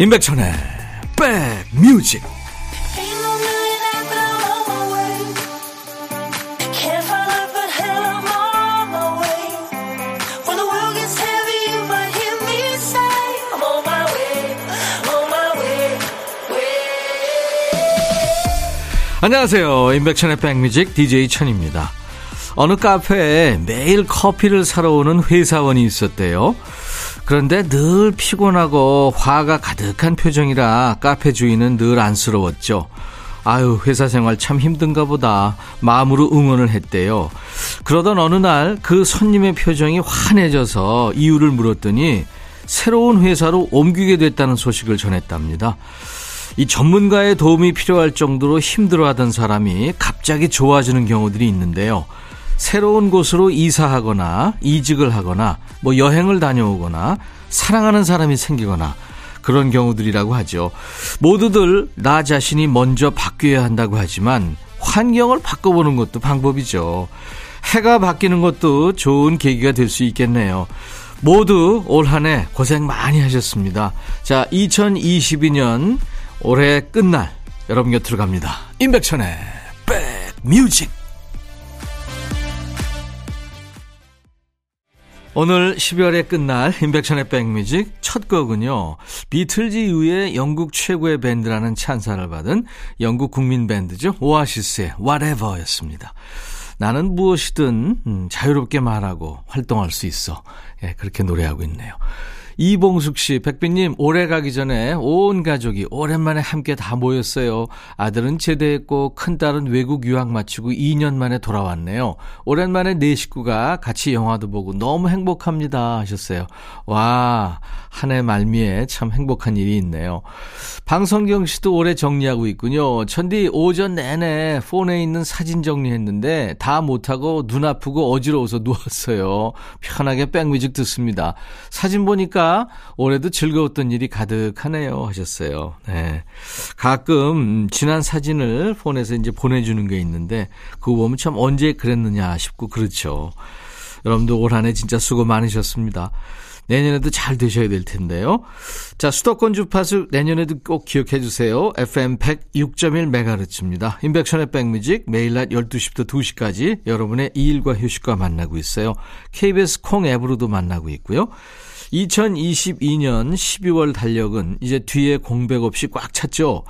임백천의 백뮤직 안녕하세요. 임백천의 백뮤직 DJ 천입니다. 어느 카페에 매일 커피를 사러 오는 회사원이 있었대요. 그런데 늘 피곤하고 화가 가득한 표정이라 카페 주인은 늘 안쓰러웠죠. 아유, 회사 생활 참 힘든가 보다. 마음으로 응원을 했대요. 그러던 어느 날 그 손님의 표정이 환해져서 이유를 물었더니 새로운 회사로 옮기게 됐다는 소식을 전했답니다. 이 전문가의 도움이 필요할 정도로 힘들어하던 사람이 갑자기 좋아지는 경우들이 있는데요. 새로운 곳으로 이사하거나 이직을 하거나 뭐 여행을 다녀오거나 사랑하는 사람이 생기거나 그런 경우들이라고 하죠. 모두들 나 자신이 먼저 바뀌어야 한다고 하지만 환경을 바꿔보는 것도 방법이죠. 해가 바뀌는 것도 좋은 계기가 될 수 있겠네요. 모두 올 한 해 고생 많이 하셨습니다. 자, 2022년 올해 끝날 여러분 곁으로 갑니다. 임백천의 백뮤직 오늘 12월의 끝날 인백션의 백뮤직 첫 곡은요. 비틀즈 이후에 영국 최고의 밴드라는 찬사를 받은 영국 국민 밴드죠. 오아시스의 Whatever였습니다. 나는 무엇이든 음, 자유롭게 말하고 활동할 수 있어. 예, 그렇게 노래하고 있네요. 이봉숙 씨, 백빈님, 올해 가기 전에 온 가족이 오랜만에 함께 다 모였어요. 아들은 제대했고, 큰딸은 외국 유학 마치고 2년 만에 돌아왔네요. 오랜만에 네 식구가 같이 영화도 보고 너무 행복합니다. 하셨어요. 와, 한 해 말미에 참 행복한 일이 있네요. 방성경 씨도 올해 정리하고 있군요. 천디 오전 내내 폰에 있는 사진 정리했는데 다 못하고 눈 아프고 어지러워서 누웠어요. 편하게 백뮤직 듣습니다. 사진 보니까 올해도 즐거웠던 일이 가득하네요 하셨어요. 네. 가끔 지난 사진을 폰에서 이제 보내주는 게 있는데 그거 보면 참 언제 그랬느냐 싶고 그렇죠. 여러분도 올 한 해 진짜 수고 많으셨습니다. 내년에도 잘 되셔야 될 텐데요. 자, 수도권 주파수 내년에도 꼭 기억해 주세요. FM 106.1MHz입니다. 인백션의 백뮤직 매일 낮 12시부터 2시까지 여러분의 일과 휴식과 만나고 있어요. KBS 콩 앱으로도 만나고 있고요. 2022년 12월 달력은 이제 뒤에 공백 없이 꽉 찼죠.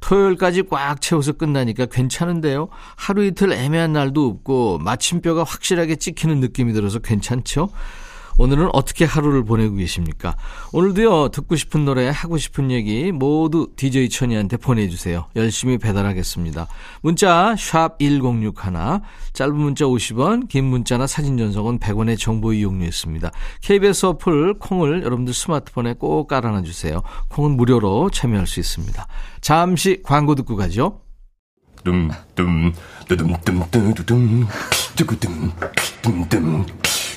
토요일까지 꽉 채워서 끝나니까 괜찮은데요. 하루 이틀 애매한 날도 없고 마침표가 확실하게 찍히는 느낌이 들어서 괜찮죠. 오늘은 어떻게 하루를 보내고 계십니까? 오늘도요, 듣고 싶은 노래, 하고 싶은 얘기 모두 DJ 천이한테 보내주세요. 열심히 배달하겠습니다. 문자, 샵 1061, 짧은 문자 50원, 긴 문자나 사진 전송은 100원의 정보 이용료 있습니다. KBS 어플, 콩을 여러분들 스마트폰에 꼭 깔아놔주세요. 콩은 무료로 참여할 수 있습니다. 잠시 광고 듣고 가죠. dumdum, 두둠둠, 두구둠, 둠둠. 뚜둠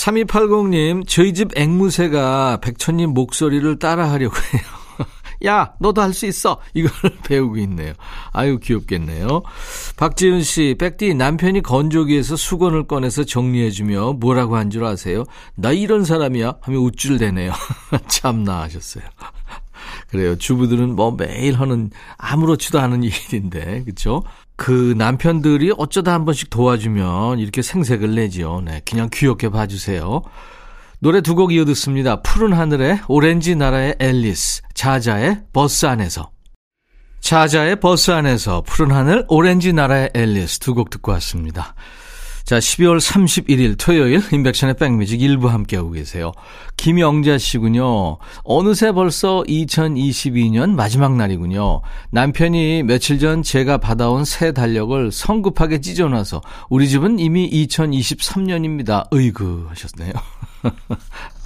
3280님, 저희 집 앵무새가 백천님 목소리를 따라하려고 해요. 야, 너도 할 수 있어. 이걸 배우고 있네요. 아유, 귀엽겠네요. 박지은 씨, 백디 남편이 건조기에서 수건을 꺼내서 정리해주며 뭐라고 한 줄 아세요? 나 이런 사람이야? 하며 우쭐대네요. 참나 하셨어요. 그래요. 주부들은 뭐 매일 하는 아무렇지도 않은 일인데, 그쵸? 그 남편들이 어쩌다 한 번씩 도와주면 이렇게 생색을 내지요. 네, 그냥 귀엽게 봐주세요. 노래 두 곡 이어 듣습니다. 푸른 하늘의 오렌지 나라의 앨리스, 자자의 버스 안에서. 자자의 버스 안에서 푸른 하늘, 오렌지 나라의 앨리스 두 곡 듣고 왔습니다. 자, 12월 31일 토요일 인백션의 백뮤직 일부 함께하고 계세요. 김영자 씨군요. 어느새 벌써 2022년 마지막 날이군요. 남편이 며칠 전 제가 받아온 새 달력을 성급하게 찢어놔서 우리 집은 이미 2023년입니다. 으이그 하셨네요.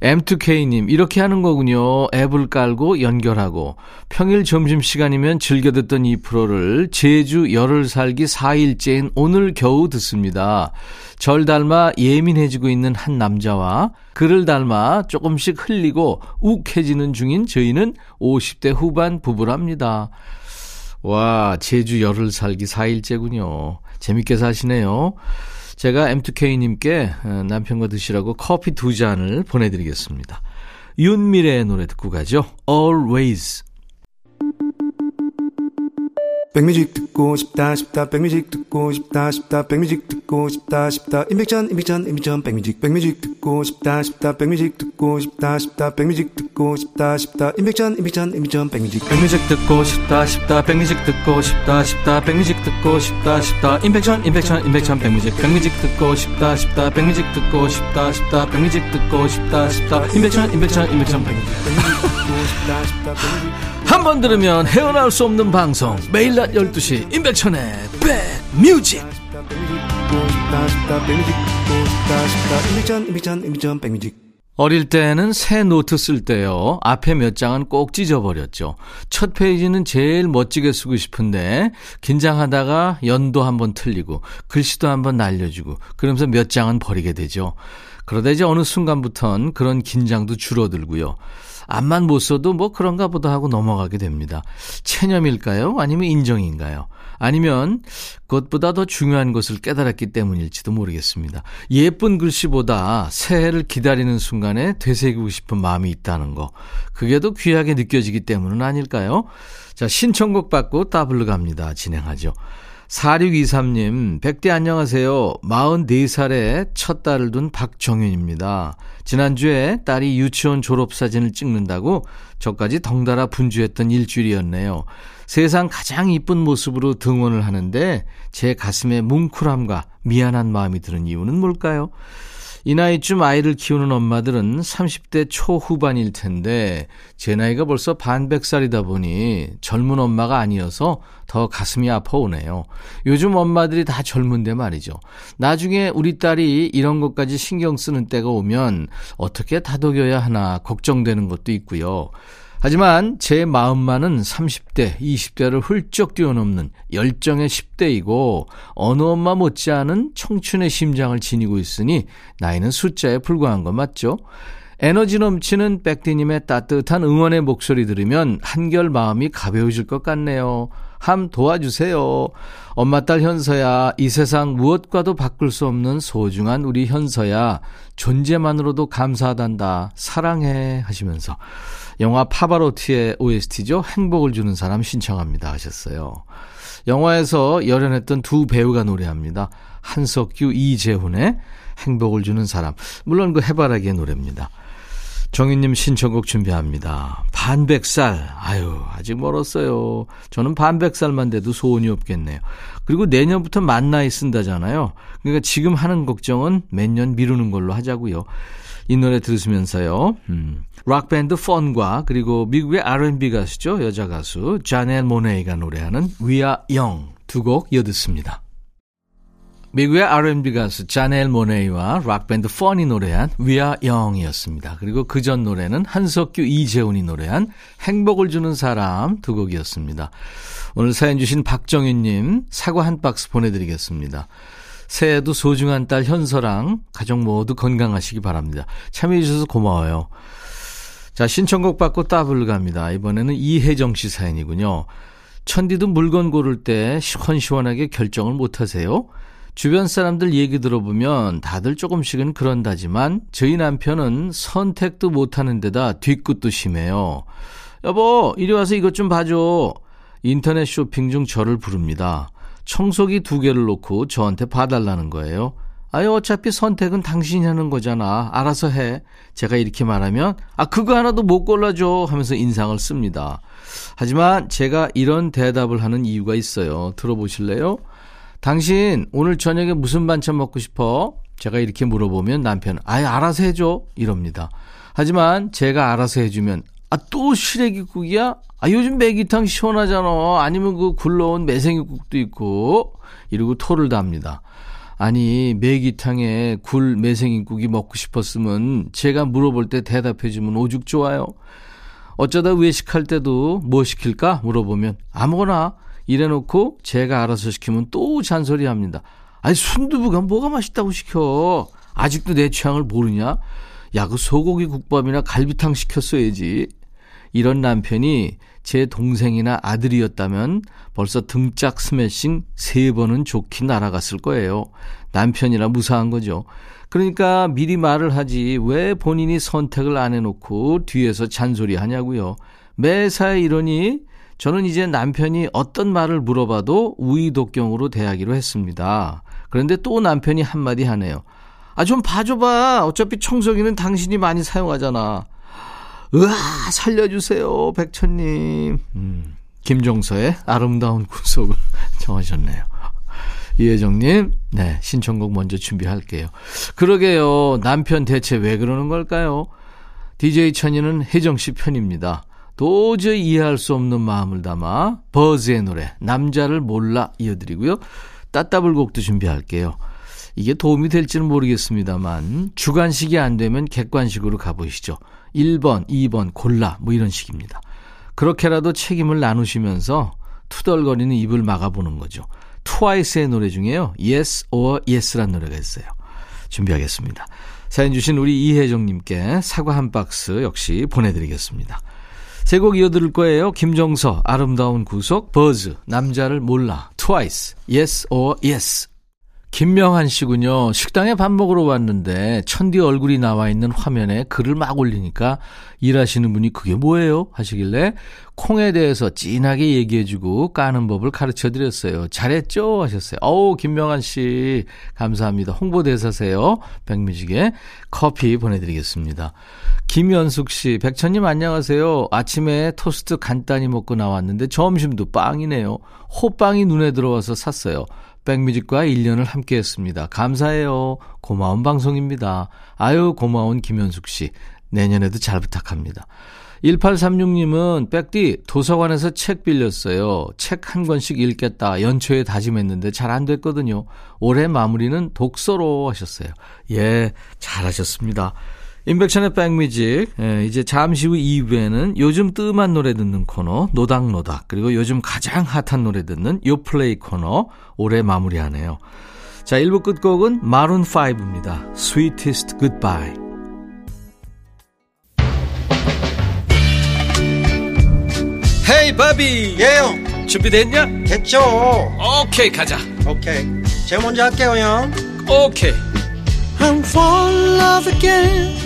M2K님, 이렇게 하는 거군요. 앱을 깔고 연결하고. 평일 점심시간이면 즐겨 듣던 이 프로를 제주 열흘 살기 4일째인 오늘 겨우 듣습니다. 절 닮아 예민해지고 있는 한 남자와 그를 닮아 조금씩 흘리고 욱해지는 중인 저희는 50대 후반 부부랍니다. 와, 제주 열흘 살기 4일째군요. 재밌게 사시네요. 제가 M2K님께 어, 남편과 드시라고 커피 두 잔을 보내드리겠습니다. 윤미래의 노래 듣고 가죠. Always. 백뮤직 듣고 싶다 싶다 백뮤직 듣고 싶다 싶다 백뮤직 듣고 싶다 싶다 임백천 임백천 임백천 백뮤직 백뮤직 듣고 싶다 싶다 백뮤직 듣고 싶다 싶다 백뮤직 듣고 싶다 싶다. 임백천 임백천 임백천 백뮤직. 백뮤직 듣고 싶다 싶다. 백뮤직 듣고 싶다 싶다. 백뮤직 듣고 싶다 싶다. 임백천 임백천 임백천 백뮤직. 백뮤직 듣고 싶다 싶다. 백뮤직 듣고 싶다 싶다. 백뮤직 듣고 싶다 싶다. 임백천 임백천 임백천 백뮤직. 한 번 들으면 헤어나올 수 없는 방송. 매일 낮 12시 임백천의 백뮤직 어릴 때는 새 노트 쓸 때요. 앞에 몇 장은 꼭 찢어버렸죠. 첫 페이지는 제일 멋지게 쓰고 싶은데 긴장하다가 연도 한번 틀리고 글씨도 한번 날려주고 그러면서 몇 장은 버리게 되죠. 그러다 이제 어느 순간부턴 그런 긴장도 줄어들고요. 앞만 못 써도 뭐 그런가 보다 하고 넘어가게 됩니다. 체념일까요? 아니면 인정인가요? 아니면 그것보다 더 중요한 것을 깨달았기 때문일지도 모르겠습니다. 예쁜 글씨보다 새해를 기다리는 순간에 되새기고 싶은 마음이 있다는 거. 그게 더 귀하게 느껴지기 때문은 아닐까요? 자, 신청곡 받고 따블로 갑니다. 진행하죠. 4623님, 백대 안녕하세요. 44살에 첫 딸을 둔 박정윤입니다. 지난주에 딸이 유치원 졸업사진을 찍는다고 저까지 덩달아 분주했던 일주일이었네요. 세상 가장 이쁜 모습으로 등원을 하는데 제 가슴에 뭉클함과 미안한 마음이 드는 이유는 뭘까요? 이 나이쯤 아이를 키우는 엄마들은 30대 초후반일 텐데 제 나이가 벌써 반백살이다 보니 젊은 엄마가 아니어서 더 가슴이 아파오네요. 요즘 엄마들이 다 젊은데 말이죠. 나중에 우리 딸이 이런 것까지 신경 쓰는 때가 오면 어떻게 다독여야 하나 걱정되는 것도 있고요. 하지만 제 마음만은 30대, 20대를 훌쩍 뛰어넘는 열정의 10대이고 어느 엄마 못지않은 청춘의 심장을 지니고 있으니 나이는 숫자에 불과한 거 맞죠? 에너지 넘치는 백디님의 따뜻한 응원의 목소리 들으면 한결 마음이 가벼워질 것 같네요. 함 도와주세요. 엄마 딸 현서야, 이 세상 무엇과도 바꿀 수 없는 소중한 우리 현서야, 존재만으로도 감사하단다. 사랑해. 하시면서 영화 파바로티의 OST죠. 행복을 주는 사람 신청합니다 하셨어요. 영화에서 열연했던 두 배우가 노래합니다. 한석규, 이재훈의 행복을 주는 사람. 물론 그 해바라기의 노래입니다. 정희님 신청곡 준비합니다. 반백살. 아유, 아직 멀었어요. 저는 반백살만 돼도 소원이 없겠네요. 그리고 내년부터 만 나이 쓴다잖아요. 그러니까 지금 하는 걱정은 몇 년 미루는 걸로 하자고요. 이 노래 들으시면서요. 음, 락밴드 펀과 그리고 미국의 R&B 가수죠. 여자 가수 자넬 모네이가 노래하는 We Are Young 두 곡 이어듣습니다. 미국의 R&B 가수 자넬 모네이와 락밴드 펀이 노래한 We Are Young이었습니다. 그리고 그 전 노래는 한석규, 이재훈이 노래한 행복을 주는 사람 두 곡이었습니다. 오늘 사연 주신 박정윤님 사과 한 박스 보내드리겠습니다. 새해에도 소중한 딸 현서랑 가족 모두 건강하시기 바랍니다. 참여해 주셔서 고마워요. 자, 신청곡 받고 따블 갑니다. 이번에는 이혜정 씨 사연이군요. 천디도 물건 고를 때 시원시원하게 결정을 못 하세요? 주변 사람들 얘기 들어보면 다들 조금씩은 그런다지만 저희 남편은 선택도 못 하는 데다 뒤끝도 심해요. 여보, 이리 와서 이것 좀 봐줘. 인터넷 쇼핑 중 저를 부릅니다. 청소기 두 개를 놓고 저한테 봐달라는 거예요. 아유, 어차피 선택은 당신이 하는 거잖아. 알아서 해. 제가 이렇게 말하면, 아, 그거 하나도 못 골라줘. 하면서 인상을 씁니다. 하지만 제가 이런 대답을 하는 이유가 있어요. 들어보실래요? 당신, 오늘 저녁에 무슨 반찬 먹고 싶어? 제가 이렇게 물어보면 남편은, 아예 알아서 해줘. 이럽니다. 하지만 제가 알아서 해주면, 아, 또 시래기국이야? 아, 요즘 매기탕 시원하잖아. 아니면 그 굴러온 매생이국도 있고. 이러고 토를 답니다. 아니, 매기탕에 굴 매생이국이 먹고 싶었으면 제가 물어볼 때 대답해주면 오죽 좋아요. 어쩌다 외식할 때도 뭐 시킬까? 물어보면 아무거나 이래놓고 제가 알아서 시키면 또 잔소리 합니다. 아니 순두부가 뭐가 맛있다고 시켜? 아직도 내 취향을 모르냐? 야, 그 소고기 국밥이나 갈비탕 시켰어야지. 이런 남편이 제 동생이나 아들이었다면 벌써 등짝 스매싱 세 번은 좋게 날아갔을 거예요. 남편이라 무사한 거죠. 그러니까 미리 말을 하지 왜 본인이 선택을 안 해놓고 뒤에서 잔소리 하냐고요. 매사에 이러니 저는 이제 남편이 어떤 말을 물어봐도 우이독경으로 대하기로 했습니다. 그런데 또 남편이 한마디 하네요. 아, 좀 봐줘봐. 어차피 청소기는 당신이 많이 사용하잖아. 으아, 살려주세요, 백천님. 음, 김종서의 아름다운 구속을 정하셨네요. 이혜정님, 네, 신청곡 먼저 준비할게요. 그러게요. 남편 대체 왜 그러는 걸까요? DJ 천이는 혜정 씨 편입니다. 도저히 이해할 수 없는 마음을 담아 버즈의 노래 남자를 몰라 이어드리고요. 따따블 곡도 준비할게요. 이게 도움이 될지는 모르겠습니다만 주관식이 안 되면 객관식으로 가보시죠. 1번, 2번 골라 뭐 이런 식입니다. 그렇게라도 책임을 나누시면서 투덜거리는 입을 막아보는 거죠. 트와이스의 노래 중에요. Yes or Yes란 노래가 있어요. 준비하겠습니다. 사연 주신 우리 이혜정님께 사과 한 박스 역시 보내드리겠습니다. 세 곡 이어들을 거예요. 김정서, 아름다운 구속, 버즈, 남자를 몰라, 트와이스, Yes or Yes. 김명한 씨군요. 식당에 밥 먹으러 왔는데 천디 얼굴이 나와 있는 화면에 글을 막 올리니까 일하시는 분이 그게 뭐예요? 하시길래 콩에 대해서 진하게 얘기해주고 까는 법을 가르쳐 드렸어요. 잘했죠? 하셨어요. 어우, 김명한 씨. 감사합니다. 홍보대사세요. 백뮤직에 커피 보내드리겠습니다. 김현숙 씨, 백천님 안녕하세요. 아침에 토스트 간단히 먹고 나왔는데 점심도 빵이네요. 호빵이 눈에 들어와서 샀어요. 백뮤직과 1년을 함께 했습니다. 감사해요. 고마운 방송입니다. 아유, 고마운 김현숙 씨. 내년에도 잘 부탁합니다. 1836님은 백디 도서관에서 책 빌렸어요. 책 한 권씩 읽겠다. 연초에 다짐했는데 잘 안 됐거든요. 올해 마무리는 독서로 하셨어요. 예, 잘하셨습니다. 인백션의 백뮤직. 예, 이제 잠시 후 2부에는 요즘 뜸한 노래 듣는 코너 노닥노닥 그리고 요즘 가장 핫한 노래 듣는 요플레이 코너 올해 마무리하네요. 자 1부 끝곡은 마룬5입니다. Sweetest Goodbye. 헤이 바비! 예영! 준비됐냐? 됐죠. 오케이 가자. 오케이. 제가 먼저 할게요 형. 오케이. I'm fall in love again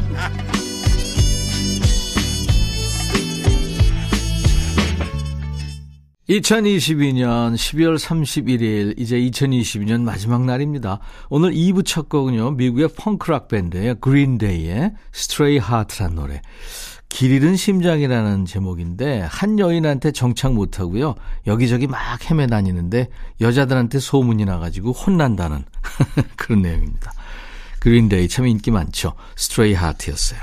2022년 12월 31일 이제 2022년 마지막 날입니다. 오늘 2부 첫 곡은요. 미국의 펑크락 밴드의 그린데이의 Stray Heart란 노래. 길 잃은 심장이라는 제목인데 한 여인한테 정착 못하고요. 여기저기 막 헤매 다니는데 여자들한테 소문이 나가지고 혼난다는 그런 내용입니다. 그린데이 참 인기 많죠. Stray Heart였어요.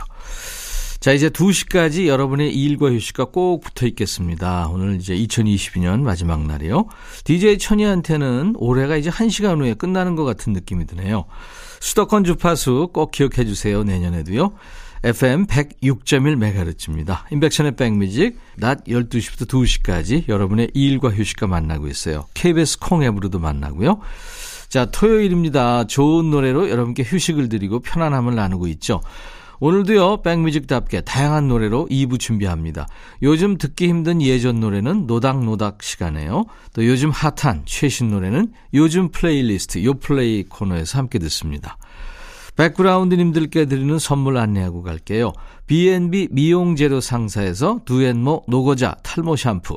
자, 이제 2시까지 여러분의 일과 휴식과 꼭 붙어 있겠습니다. 오늘 이제 2022년 마지막 날이요. DJ 천이한테는 올해가 이제 1시간 후에 끝나는 것 같은 느낌이 드네요. 수도권 주파수 꼭 기억해 주세요. 내년에도요. FM 106.1MHz입니다. 인백션의 백뮤직, 낮 12시부터 2시까지 여러분의 일과 휴식과 만나고 있어요. KBS 콩 앱으로도 만나고요. 자, 토요일입니다. 좋은 노래로 여러분께 휴식을 드리고 편안함을 나누고 있죠. 오늘도요, 백뮤직답게 다양한 노래로 2부 준비합니다. 요즘 듣기 힘든 예전 노래는 노닥노닥 시간에요. 또 요즘 핫한 최신 노래는 요즘 플레이리스트 요 플레이 코너에서 함께 듣습니다. background님들께 드리는 선물 안내하고 갈게요. B&B 미용재료 상사에서 두앤모 노고자 탈모 샴푸,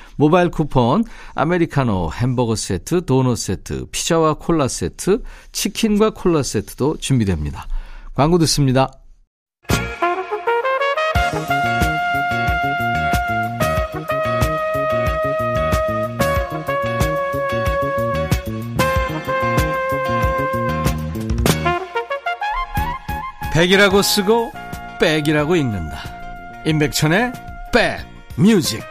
모바일 쿠폰, 아메리카노, 햄버거 세트, 도넛 세트, 피자와 콜라 세트, 치킨과 콜라 세트도 준비됩니다. 광고 듣습니다. 백이라고 쓰고 백이라고 읽는다. 임백천의 백 뮤직.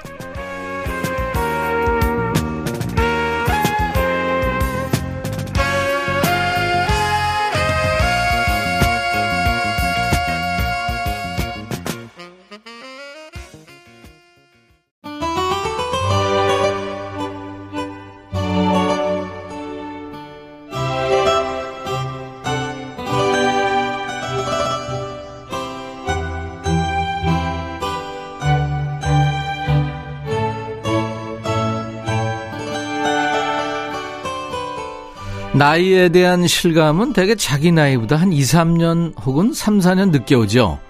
나이에 대한 실감은 대개 자기 나이보다 한 2, 3년 혹은 3, 4년 늦게 오죠.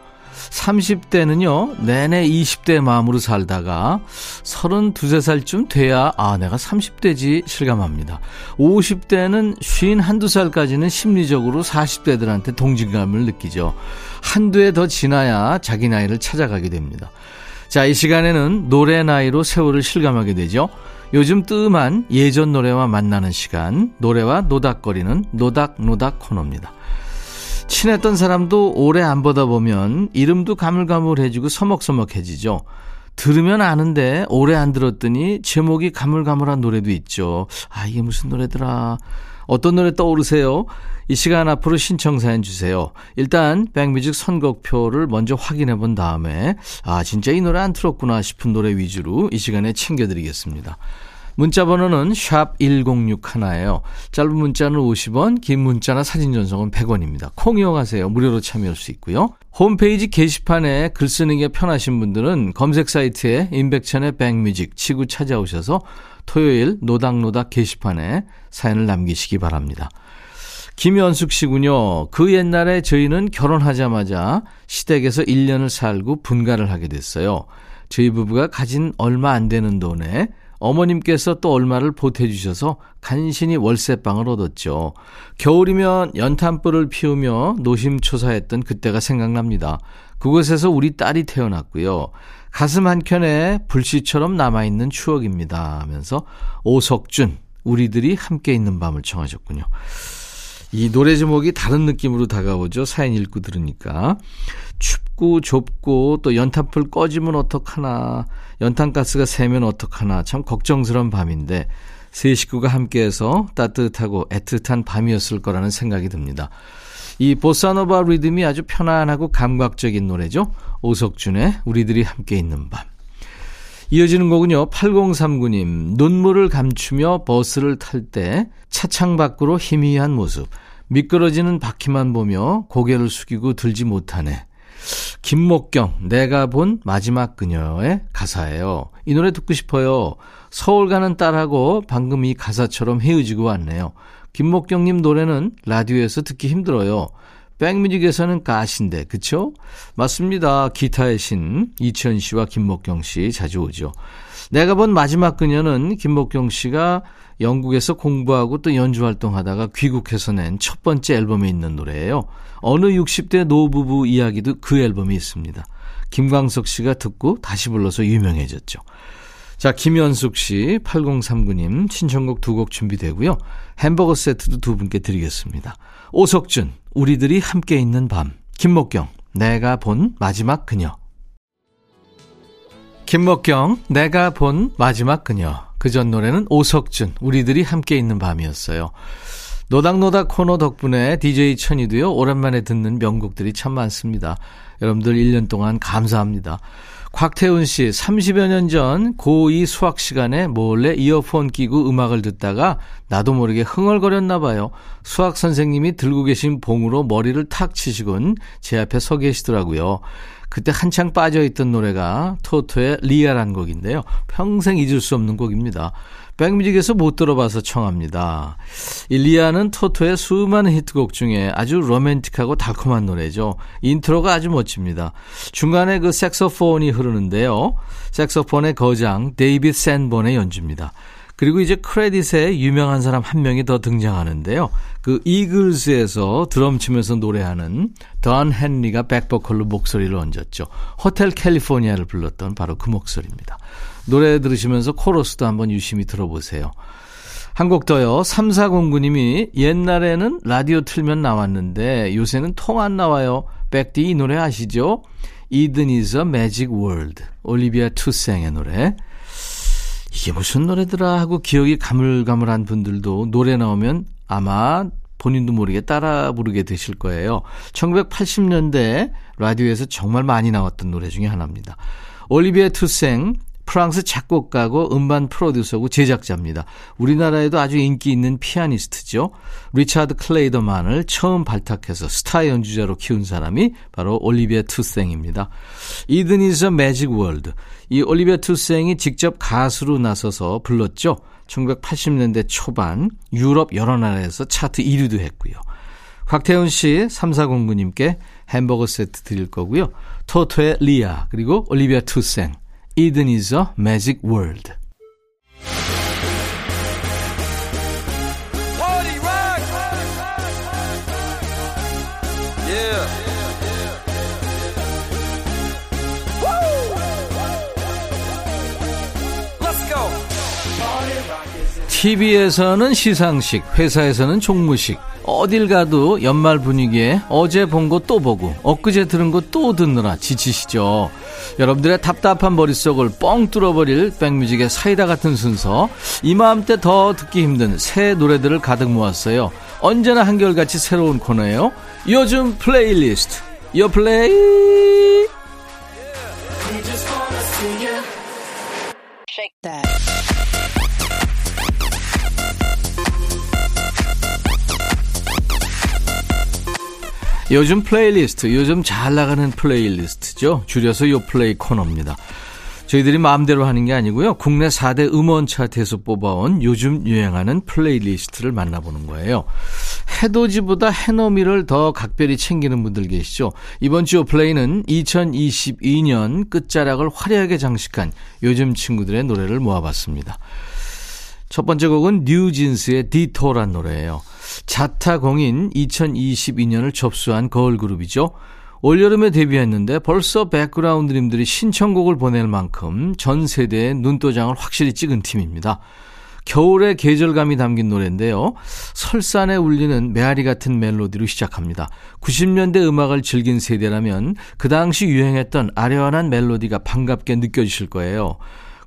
30대는요, 내내 20대 마음으로 살다가 32, 3살쯤 돼야, 아, 내가 30대지 실감합니다. 50대는 50, 한두 살까지는 심리적으로 40대들한테 동질감을 느끼죠. 한두 해 더 지나야 자기 나이를 찾아가게 됩니다. 자, 이 시간에는 노래 나이로 세월을 실감하게 되죠. 요즘 뜸한 예전 노래와 만나는 시간, 노래와 노닥거리는 노닥노닥 코너입니다. 친했던 사람도 오래 안 보다 보면 이름도 가물가물해지고 서먹서먹해지죠. 들으면 아는데 오래 안 들었더니 제목이 가물가물한 노래도 있죠. 아, 이게 무슨 노래더라. 어떤 노래 떠오르세요? 이 시간 앞으로 신청 사연 주세요. 일단 백뮤직 선곡표를 먼저 확인해 본 다음에 아 진짜 이 노래 안 틀었구나 싶은 노래 위주로 이 시간에 챙겨드리겠습니다. 문자 번호는 샵 1061예요. 짧은 문자는 50원, 긴 문자나 사진 전송은 100원입니다. 콩 이용하세요. 무료로 참여할 수 있고요. 홈페이지 게시판에 글 쓰는 게 편하신 분들은 검색 사이트에 인백천의 백뮤직 치고 찾아오셔서 토요일 노닥노닥 게시판에 사연을 남기시기 바랍니다. 김현숙 씨군요. 그 옛날에 저희는 결혼하자마자 시댁에서 1년을 살고 분가를 하게 됐어요. 저희 부부가 가진 얼마 안 되는 돈에 어머님께서 또 얼마를 보태주셔서 간신히 월세방을 얻었죠. 겨울이면 연탄불을 피우며 노심초사했던 그때가 생각납니다. 그곳에서 우리 딸이 태어났고요. 가슴 한켠에 불씨처럼 남아있는 추억입니다. 하면서 오석준, 우리들이 함께 있는 밤을 청하셨군요. 이 노래 제목이 다른 느낌으로 다가오죠. 사연 읽고 들으니까. 춥고 좁고 또 연탄불 꺼지면 어떡하나. 연탄가스가 새면 어떡하나. 참 걱정스러운 밤인데 세 식구가 함께해서 따뜻하고 애틋한 밤이었을 거라는 생각이 듭니다. 이 보사노바 리듬이 아주 편안하고 감각적인 노래죠. 오석준의 우리들이 함께 있는 밤. 이어지는 곡은요. 8039님. 눈물을 감추며 버스를 탈 때 차창 밖으로 희미한 모습. 미끄러지는 바퀴만 보며 고개를 숙이고 들지 못하네. 김목경, 내가 본 마지막 그녀의 가사예요. 이 노래 듣고 싶어요. 서울 가는 딸하고 방금 이 가사처럼 헤어지고 왔네요. 김목경님 노래는 라디오에서 듣기 힘들어요. 백뮤직에서는 가신데, 그쵸? 맞습니다. 기타의 신, 이천 씨와 김목경 씨 자주 오죠. 내가 본 마지막 그녀는 김목경 씨가 영국에서 공부하고 또 연주 활동하다가 귀국해서 낸 첫 번째 앨범에 있는 노래예요. 어느 60대 노부부 이야기도 그 앨범에 있습니다. 김광석 씨가 듣고 다시 불러서 유명해졌죠. 자, 김현숙 씨, 8039님, 신청곡 두 곡 준비되고요. 햄버거 세트도 두 분께 드리겠습니다. 오석준, 우리들이 함께 있는 밤. 김목경, 내가 본 마지막 그녀. 김목경, 내가 본 마지막 그녀. 그 전 노래는 오석준, 우리들이 함께 있는 밤이었어요. 노닥노닥 코너 덕분에 DJ 천이도요, 오랜만에 듣는 명곡들이 참 많습니다. 여러분들 1년 동안 감사합니다. 곽태훈 씨, 30여 년 전 고2 수학 시간에 몰래 이어폰 끼고 음악을 듣다가 나도 모르게 흥얼거렸나 봐요. 수학 선생님이 들고 계신 봉으로 머리를 탁 치시곤 제 앞에 서 계시더라고요. 그때 한창 빠져있던 노래가 토토의 리아란 곡인데요. 평생 잊을 수 없는 곡입니다. 백뮤직에서 못 들어봐서 청합니다. 이 리아는 토토의 수많은 히트곡 중에 아주 로맨틱하고 달콤한 노래죠. 인트로가 아주 멋집니다. 중간에 그 색소폰이 흐르는데요. 색소폰의 거장 데이빗 샌본의 연주입니다. 그리고 이제 크레딧에 유명한 사람 한 명이 더 등장하는데요. 그 이글스에서 드럼 치면서 노래하는 던 헨리가 백보컬로 목소리를 얹었죠. 호텔 캘리포니아를 불렀던 바로 그 목소리입니다. 노래 들으시면서 코러스도 한번 유심히 들어보세요. 한 곡 더요. 3409님이 옛날에는 라디오 틀면 나왔는데 요새는 통 안 나와요. 백디 이 노래 아시죠? Is a Magic World. 올리비아 투생의 노래. 이게 무슨 노래더라 하고 기억이 가물가물한 분들도 노래 나오면 아마 본인도 모르게 따라 부르게 되실 거예요. 1980년대 라디오에서 정말 많이 나왔던 노래 중에 하나입니다. 올리비아 투생 프랑스 작곡가고 음반 프로듀서고 제작자입니다. 우리나라에도 아주 인기 있는 피아니스트죠. 리차드 클레이더만을 처음 발탁해서 스타 연주자로 키운 사람이 바로 올리비아 투생입니다. Eden Is Magic World. 이 올리비아 투생이 직접 가수로 나서서 불렀죠. 1980년대 초반 유럽 여러 나라에서 차트 1위도 했고요. 곽태훈 씨 3409님께 햄버거 세트 드릴 거고요. 토토의 리아 그리고 올리비아 투생 Eden is a Magic World. TV에서는 시상식, 회사에서는 종무식, 어딜 가도 연말 분위기에 어제 본 거 또 보고 엊그제 들은 거 또 듣느라 지치시죠. 여러분들의 답답한 머릿속을 뻥 뚫어버릴 백뮤직의 사이다 같은 순서 이맘때 더 듣기 힘든 새 노래들을 가득 모았어요. 언제나 한결같이 새로운 코너예요. 요즘 플레이리스트 요 플레이 요즘 플레이리스트, 요즘 잘 나가는 플레이리스트죠. 줄여서 요 플레이 코너입니다. 저희들이 마음대로 하는 게 아니고요. 국내 4대 음원 차트에서 뽑아온 요즘 유행하는 플레이리스트를 만나보는 거예요. 해돋이보다 해넘이를 더 각별히 챙기는 분들 계시죠. 이번 주 플레이는 2022년 끝자락을 화려하게 장식한 요즘 친구들의 노래를 모아봤습니다. 첫 번째 곡은 뉴진스의 Ditto란 노래예요. 자타공인 2022년을 접수한 거울그룹이죠. 올여름에 데뷔했는데 벌써 백그라운드님들이 신청곡을 보낼 만큼 전 세대의 눈도장을 확실히 찍은 팀입니다. 겨울의 계절감이 담긴 노래인데요. 설산에 울리는 메아리 같은 멜로디로 시작합니다. 90년대 음악을 즐긴 세대라면 그 당시 유행했던 아련한 멜로디가 반갑게 느껴지실 거예요.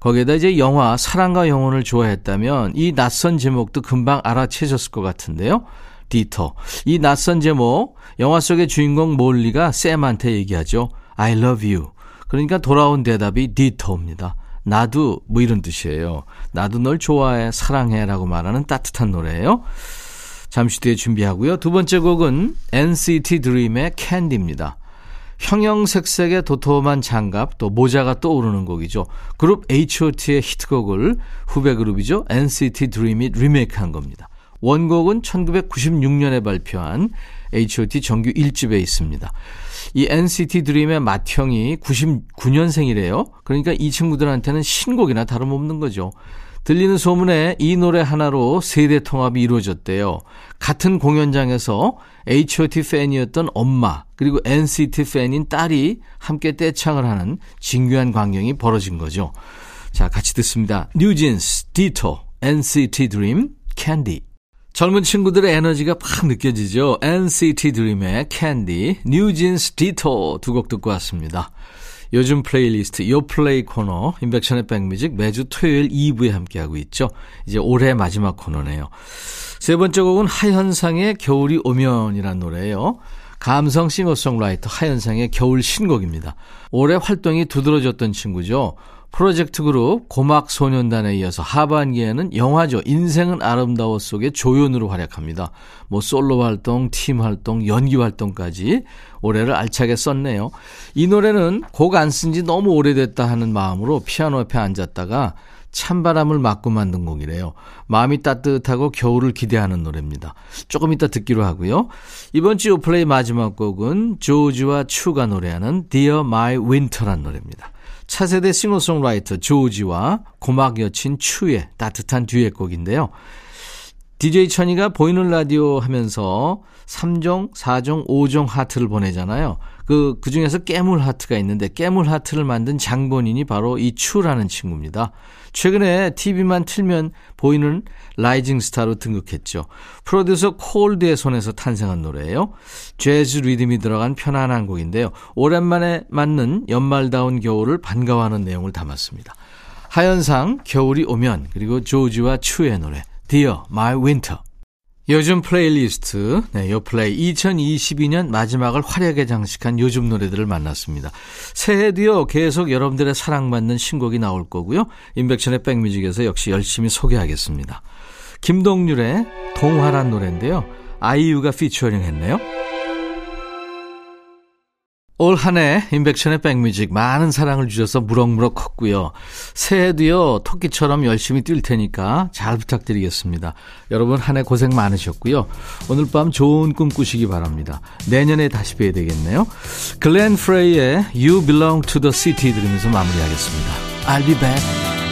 거기에다 이제 영화 사랑과 영혼을 좋아했다면 이 낯선 제목도 금방 알아채셨을 것 같은데요. 디터. 이 낯선 제목, 영화 속의 주인공 몰리가 샘한테 얘기하죠. I love you. 그러니까 돌아온 대답이 디터입니다. 나도 뭐 이런 뜻이에요. 나도 널 좋아해, 사랑해 라고 말하는 따뜻한 노래예요. 잠시 뒤에 준비하고요. 두 번째 곡은 NCT DREAM의 캔디입니다. 형형색색의 도톰한 장갑 또 모자가 떠오르는 곡이죠. 그룹 H.O.T의 히트곡을 후배 그룹이죠. NCT DREAM이 리메이크한 겁니다. 원곡은 1996년에 발표한 H.O.T 정규 1집에 있습니다. 이 NCT 드림의 맏형이 99년생이래요. 그러니까 이 친구들한테는 신곡이나 다름없는 거죠. 들리는 소문에 이 노래 하나로 세대 통합이 이루어졌대요. 같은 공연장에서 H.O.T 팬이었던 엄마 그리고 NCT 팬인 딸이 함께 떼창을 하는 진귀한 광경이 벌어진 거죠. 자, 같이 듣습니다. 뉴진스, Ditto, NCT 드림, 캔디. 젊은 친구들의 에너지가 팍 느껴지죠. NCT 드림의 캔디, 뉴진스, Ditto 두 곡 듣고 왔습니다. 요즘 플레이리스트 요플레이 코너 임백천의 백뮤직 매주 토요일 2부에 함께하고 있죠. 이제 올해 마지막 코너네요. 세 번째 곡은 하현상의 겨울이 오면이란 노래예요. 감성 싱어송라이터 하현상의 겨울 신곡입니다. 올해 활동이 두드러졌던 친구죠. 프로젝트 그룹 고막 소년단에 이어서 하반기에는 영화죠. 인생은 아름다워 속의 조연으로 활약합니다. 뭐 솔로 활동, 팀 활동, 연기 활동까지 올해를 알차게 썼네요. 이 노래는 곡 안 쓴 지 너무 오래됐다 하는 마음으로 피아노 옆에 앉았다가 찬바람을 맞고 만든 곡이래요. 마음이 따뜻하고 겨울을 기대하는 노래입니다. 조금 이따 듣기로 하고요. 이번 주 오플레이 마지막 곡은 조지와 추가 노래하는 Dear My Winter란 노래입니다. 차세대 싱어송라이터 조지와 고막 여친 추의 따뜻한 듀엣곡인데요. DJ 천이가 보이는 라디오 하면서 3종, 4종, 5종 하트를 보내잖아요. 그, 그 중에서 깨물 하트가 있는데 깨물 하트를 만든 장본인이 바로 이 추라는 친구입니다. 최근에 TV만 틀면 보이는 rising star로 등극했죠. 프로듀서 콜드의 손에서 탄생한 노래예요. 재즈 리듬이 들어간 편안한 곡인데요. 오랜만에 맞는 연말다운 겨울을 반가워하는 내용을 담았습니다. 하현상 겨울이 오면 그리고 조지와 츄의 노래 Dear My Winter 요즘 플레이리스트, 네, 요 플레이 2022년 마지막을 화려하게 장식한 요즘 노래들을 만났습니다. 새해도요, 계속 여러분들의 사랑받는 신곡이 나올 거고요. 인백션의 백뮤직에서 역시 열심히 소개하겠습니다. 김동률의 동화란 노래인데요. 아이유가 피처링 했네요. 올 한해 인백션의 백뮤직 많은 사랑을 주셔서 무럭무럭 컸고요. 새해도요 토끼처럼 열심히 뛸 테니까 잘 부탁드리겠습니다. 여러분 한 해 고생 많으셨고요. 오늘 밤 좋은 꿈 꾸시기 바랍니다. 내년에 다시 뵈야 되겠네요. 글렌 프레이의 You Belong to the City 들으면서 마무리하겠습니다. I'll be back.